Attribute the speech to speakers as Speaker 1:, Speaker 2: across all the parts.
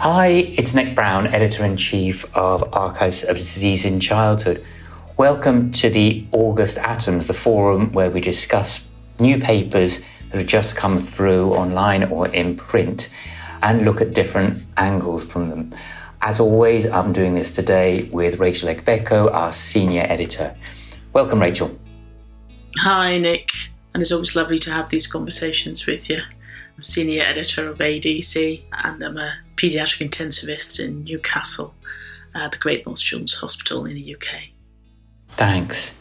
Speaker 1: Hi, it's Nick Brown, editor in chief of Archives of Disease in Childhood. Welcome to the August Atoms, the forum where we discuss new papers that have just come through online or in print and look at different angles from them. As always, I'm doing this today with Rachel Agbeko, our senior editor. Welcome, Rachel.
Speaker 2: Hi, Nick. And it's always lovely to have these conversations with you. Senior editor of ADC and I'm a paediatric intensivist in Newcastle at the Great North Children's Hospital in the UK.
Speaker 1: Thanks.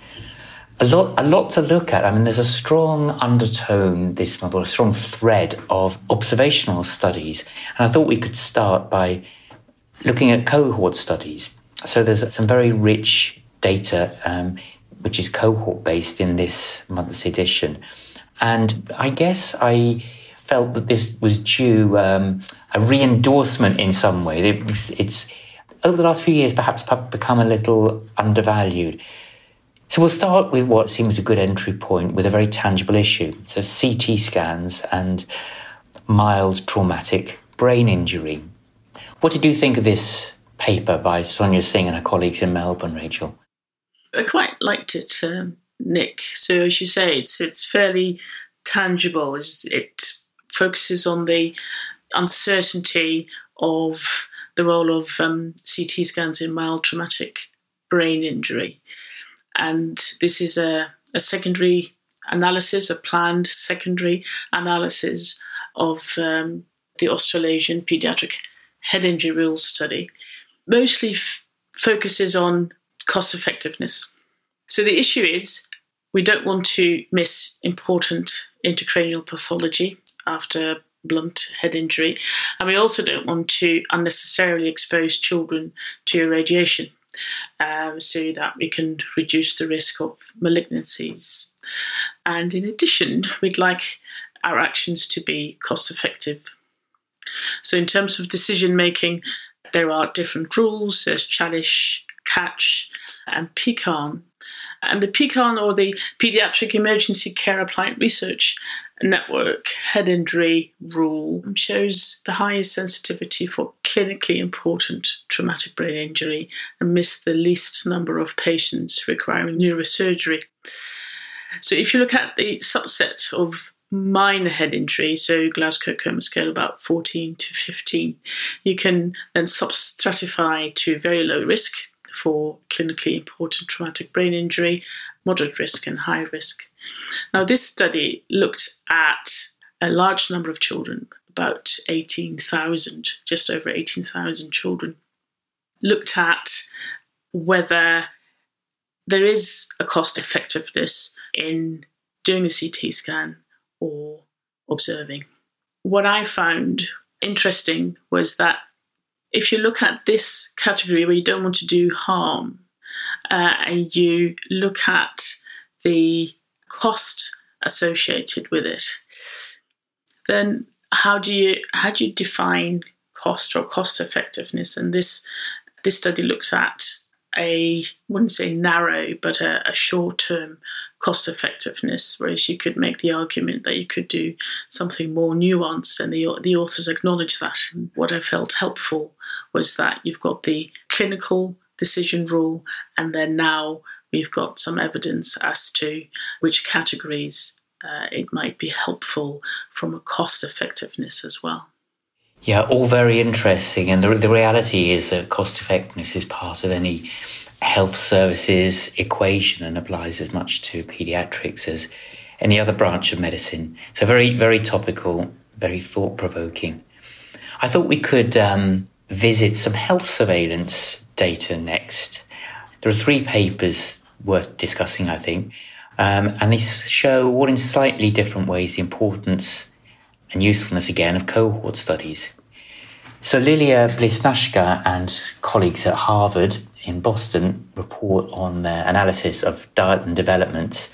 Speaker 1: A lot, a lot to look at. I mean, there's a strong undertone this month, or a strong thread of observational studies. And I thought we could start by looking at cohort studies. So there's some very rich data, um, which is cohort based in this month's edition. And I guess I felt that this was due um, a re-endorsement in some way. It it's over the last few years perhaps become a little undervalued. So we'll start with what seems a good entry point with a very tangible issue. So CT scans and mild traumatic brain injury. What did you think of this paper by Sonia Singh and her colleagues in Melbourne, Rachel?
Speaker 2: I quite liked it, um, Nick. So as you say, it's it's fairly tangible. It focuses on the uncertainty of the role of um, CT scans in mild traumatic brain injury. And this is a, a secondary analysis, a planned secondary analysis of um, the Australasian Pediatric Head Injury Rules study. Mostly f- focuses on cost effectiveness. So the issue is we don't want to miss important intracranial pathology after blunt head injury. And we also don't want to unnecessarily expose children to irradiation um, so that we can reduce the risk of malignancies. And in addition, we'd like our actions to be cost effective. So, in terms of decision making, there are different rules. There's CHALICE, CATCH, and PECARN. And the PECARN, or the Pediatric Emergency Care Applied Research Network head injury rule, shows the highest sensitivity for clinically important traumatic brain injury and missed the least number of patients requiring neurosurgery. So, if you look at the subset of minor head injury, so Glasgow Coma scale about 14 to 15, you can then substratify to very low risk for clinically important traumatic brain injury, moderate risk, and high risk. Now, this study looked at a large number of children, about 18,000, just over 18,000 children, looked at whether there is a cost effectiveness in doing a CT scan or observing. What I found interesting was that if you look at this category where you don't want to do harm uh, and you look at the cost associated with it, then how do you how do you define cost or cost effectiveness? And this this study looks at a I wouldn't say narrow, but a, a short term cost effectiveness, whereas you could make the argument that you could do something more nuanced, and the, the authors acknowledge that. What I felt helpful was that you've got the clinical decision rule, and then now we've got some evidence as to which categories uh, it might be helpful from a cost effectiveness as well.
Speaker 1: Yeah, all very interesting. And the, the reality is that cost effectiveness is part of any health services equation and applies as much to pediatrics as any other branch of medicine. So very, very topical, very thought provoking. I thought we could um, visit some health surveillance data next. There are three papers worth discussing, I think, um, and they show, all in slightly different ways, the importance and usefulness again of cohort studies. So Lilia Bliznashka and colleagues at Harvard in Boston report on their analysis of diet and development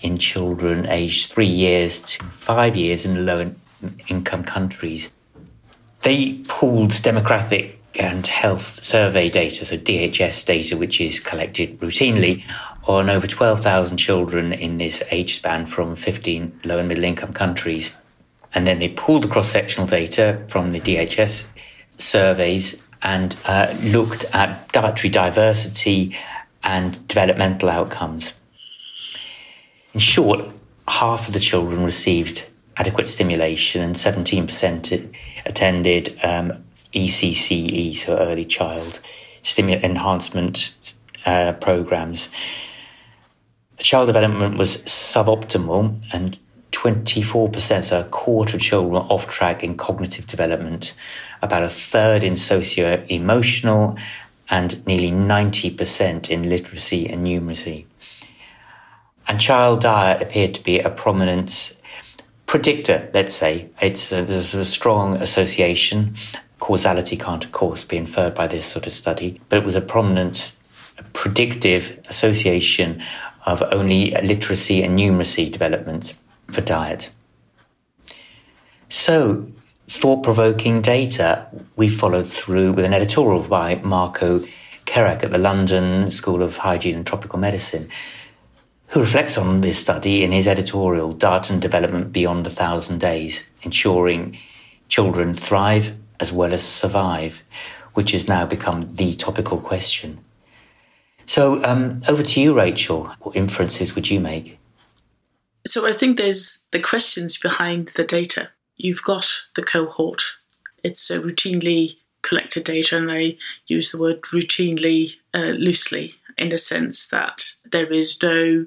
Speaker 1: in children aged three years to five years in low income countries. They pooled demographic and health survey data, so DHS data, which is collected routinely on over 12,000 children in this age span from 15 low and middle income countries. And then they pulled the cross sectional data from the DHS surveys and uh, looked at dietary diversity and developmental outcomes. In short, half of the children received adequate stimulation and 17% attended um, ECCE, so early child stimulant enhancement uh, programs. The child development was suboptimal and 24%, so a quarter of children were off track in cognitive development, about a third in socio emotional, and nearly 90% in literacy and numeracy. And child diet appeared to be a prominent predictor, let's say. It's a, there's a strong association. Causality can't, of course, be inferred by this sort of study, but it was a prominent predictive association of only literacy and numeracy development for diet. So, thought provoking data we followed through with an editorial by Marko Kerac at the London School of Hygiene and Tropical Medicine, who reflects on this study in his editorial, Diet and Development Beyond a Thousand Days, ensuring children thrive as well as survive, which has now become the topical question. So, um, over to you, Rachel. What inferences would you make?
Speaker 2: So I think there's the questions behind the data. You've got the cohort. It's a routinely collected data, and I use the word routinely uh, loosely in the sense that there is no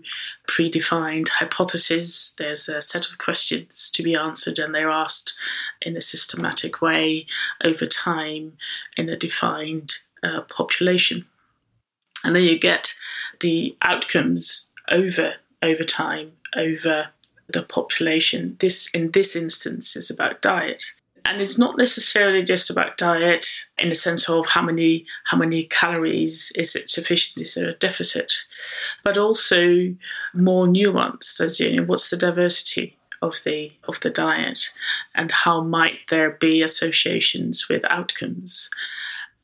Speaker 2: predefined hypothesis. There's a set of questions to be answered, and they're asked in a systematic way over time in a defined uh, population. And then you get the outcomes over over time over the population. This, in this instance, is about diet. And it's not necessarily just about diet in the sense of how many how many calories is it sufficient, is there a deficit, but also more nuanced as you know, what's the diversity of the of the diet and how might there be associations with outcomes.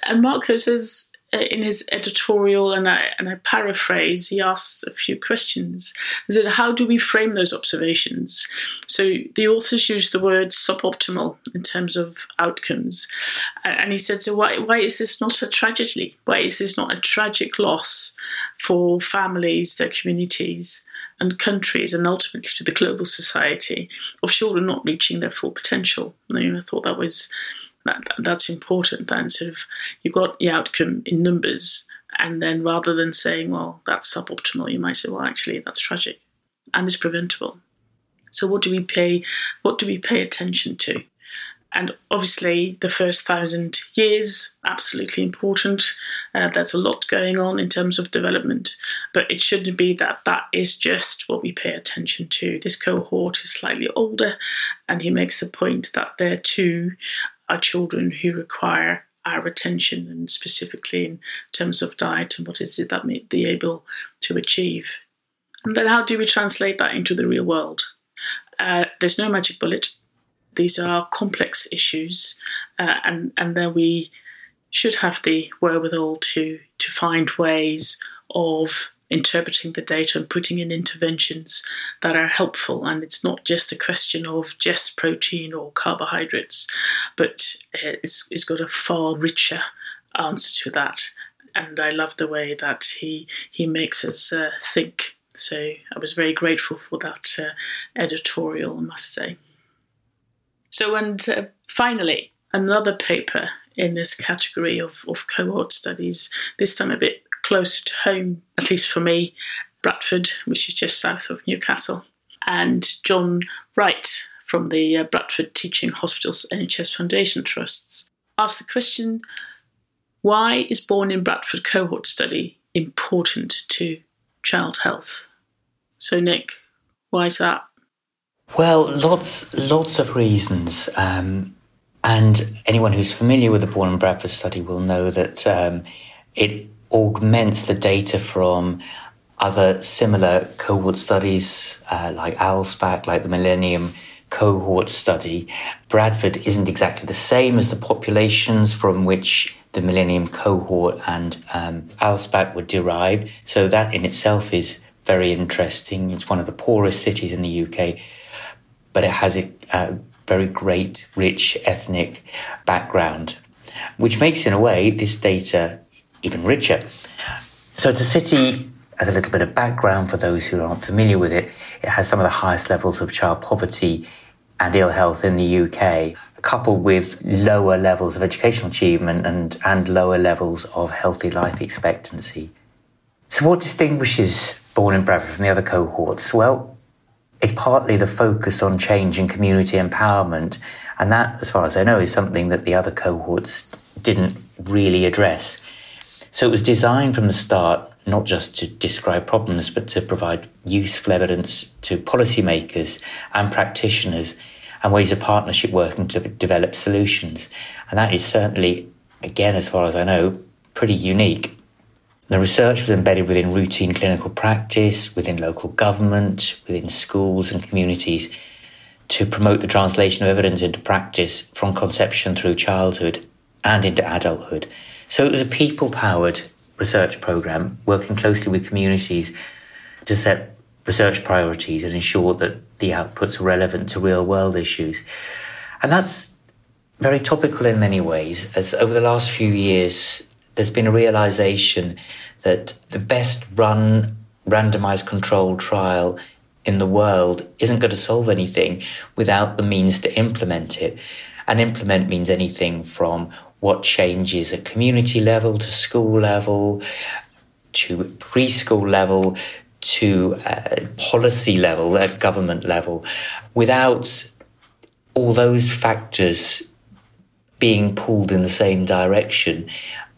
Speaker 2: And Marko says Uh, in his editorial, and I and I paraphrase, he asks a few questions. He said, "How do we frame those observations?" So the authors use the word suboptimal in terms of outcomes, and he said, "So why why is this not a tragedy? Why is this not a tragic loss for families, their communities?" and countries and ultimately to the global society of children not reaching their full potential. I thought that was that, that's important. Then sort of you've got the outcome in numbers, and then rather than saying, well, that's suboptimal, you might say, well, actually, that's tragic and it's preventable. So what do we pay? What do we pay attention to? And obviously, the first thousand years, absolutely important. Uh, there's a lot going on in terms of development, but it shouldn't be that that is just what we pay attention to. This cohort is slightly older, and he makes the point that there too are children who require our attention, and specifically in terms of diet and what is it that be able to achieve. And then, how do we translate that into the real world? Uh, there's no magic bullet. These are complex issues, uh, and and then we should have the wherewithal to to find ways of interpreting the data and putting in interventions that are helpful. And it's not just a question of just protein or carbohydrates, but it's, it's got a far richer answer to that. And I love the way that he he makes us uh, think. So I was very grateful for that uh, editorial, I must say. So, and uh, finally, another paper in this category of, of cohort studies, this time a bit close to home, at least for me, Bradford, which is just south of Newcastle, and John Wright from the uh, Bradford Teaching Hospitals NHS Foundation Trusts asked the question why is born in Bradford cohort study important to child health? So, Nick, why is that?
Speaker 1: Well, lots, lots of reasons. Um, and anyone who's familiar with the Born in Bradford study will know that um, it augments the data from other similar cohort studies uh, like ALSPAC, like the Millennium Cohort Study. Bradford isn't exactly the same as the populations from which the Millennium Cohort and um, ALSPAC were derived. So that in itself is very interesting. It's one of the poorest cities in the UK, but it has a, a very great, rich ethnic background. which makes, in a way, this data even richer. So, the city, as a little bit of background for those who aren't familiar with it, it has some of the highest levels of child poverty and ill health in the UK, coupled with lower levels of educational achievement and, and lower levels of healthy life expectancy. So, what distinguishes Born in Bradford from the other cohorts? Well, it's partly the focus on change and community empowerment, and that, as far as I know, is something that the other cohorts didn't really address. So it was designed from the start not just to describe problems, but to provide useful evidence to policymakers and practitioners and ways of partnership working to develop solutions. And that is certainly, again, as far as I know, pretty unique. The research was embedded within routine clinical practice, within local government, within schools and communities to promote the translation of evidence into practice from conception through childhood and into adulthood. So it was a people powered research program working closely with communities to set research priorities and ensure that the outputs are relevant to real world issues. And that's very topical in many ways, as over the last few years, there's been a realization that the best run randomized controlled trial in the world isn't going to solve anything without the means to implement it. And implement means anything from what changes at community level to school level to preschool level to uh, policy level at government level without all those factors being pulled in the same direction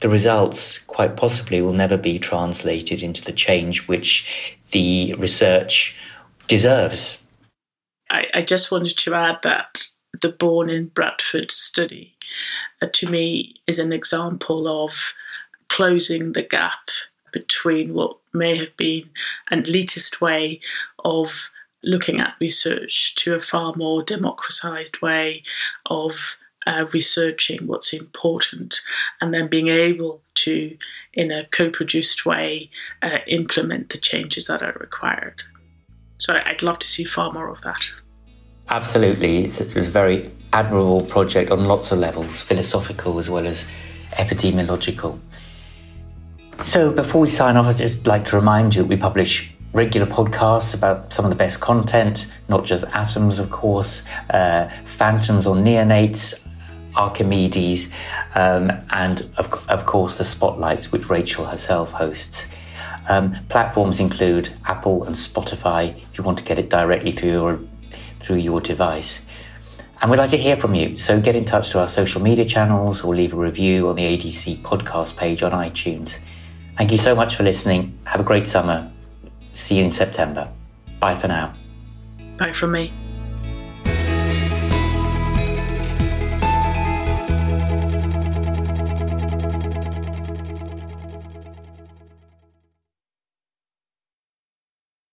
Speaker 1: the results quite possibly will never be translated into the change which the research deserves.
Speaker 2: I, I just wanted to add that the Born in Bradford study, uh, to me, is an example of closing the gap between what may have been an elitist way of looking at research to a far more democratized way of uh, researching what's important and then being able to, in a co produced way, uh, implement the changes that are required. So I'd love to see far more of that.
Speaker 1: Absolutely. It's, a very admirable project on lots of levels, philosophical as well as epidemiological. So before we sign off, I'd just like to remind you that we publish regular podcasts about some of the best content, not just atoms, of course, uh, Fantoms or neonates, Archimedes, um, and of, of, course the spotlights which Rachel herself hosts. Um, platforms include Apple and Spotify if you want to get it directly through your through your device. And we'd like to hear from you, so get in touch to our social media channels or leave a review on the ADC podcast page on iTunes. Thank you so much for listening. Have a great summer. See you in September. Bye for now.
Speaker 2: Bye from me.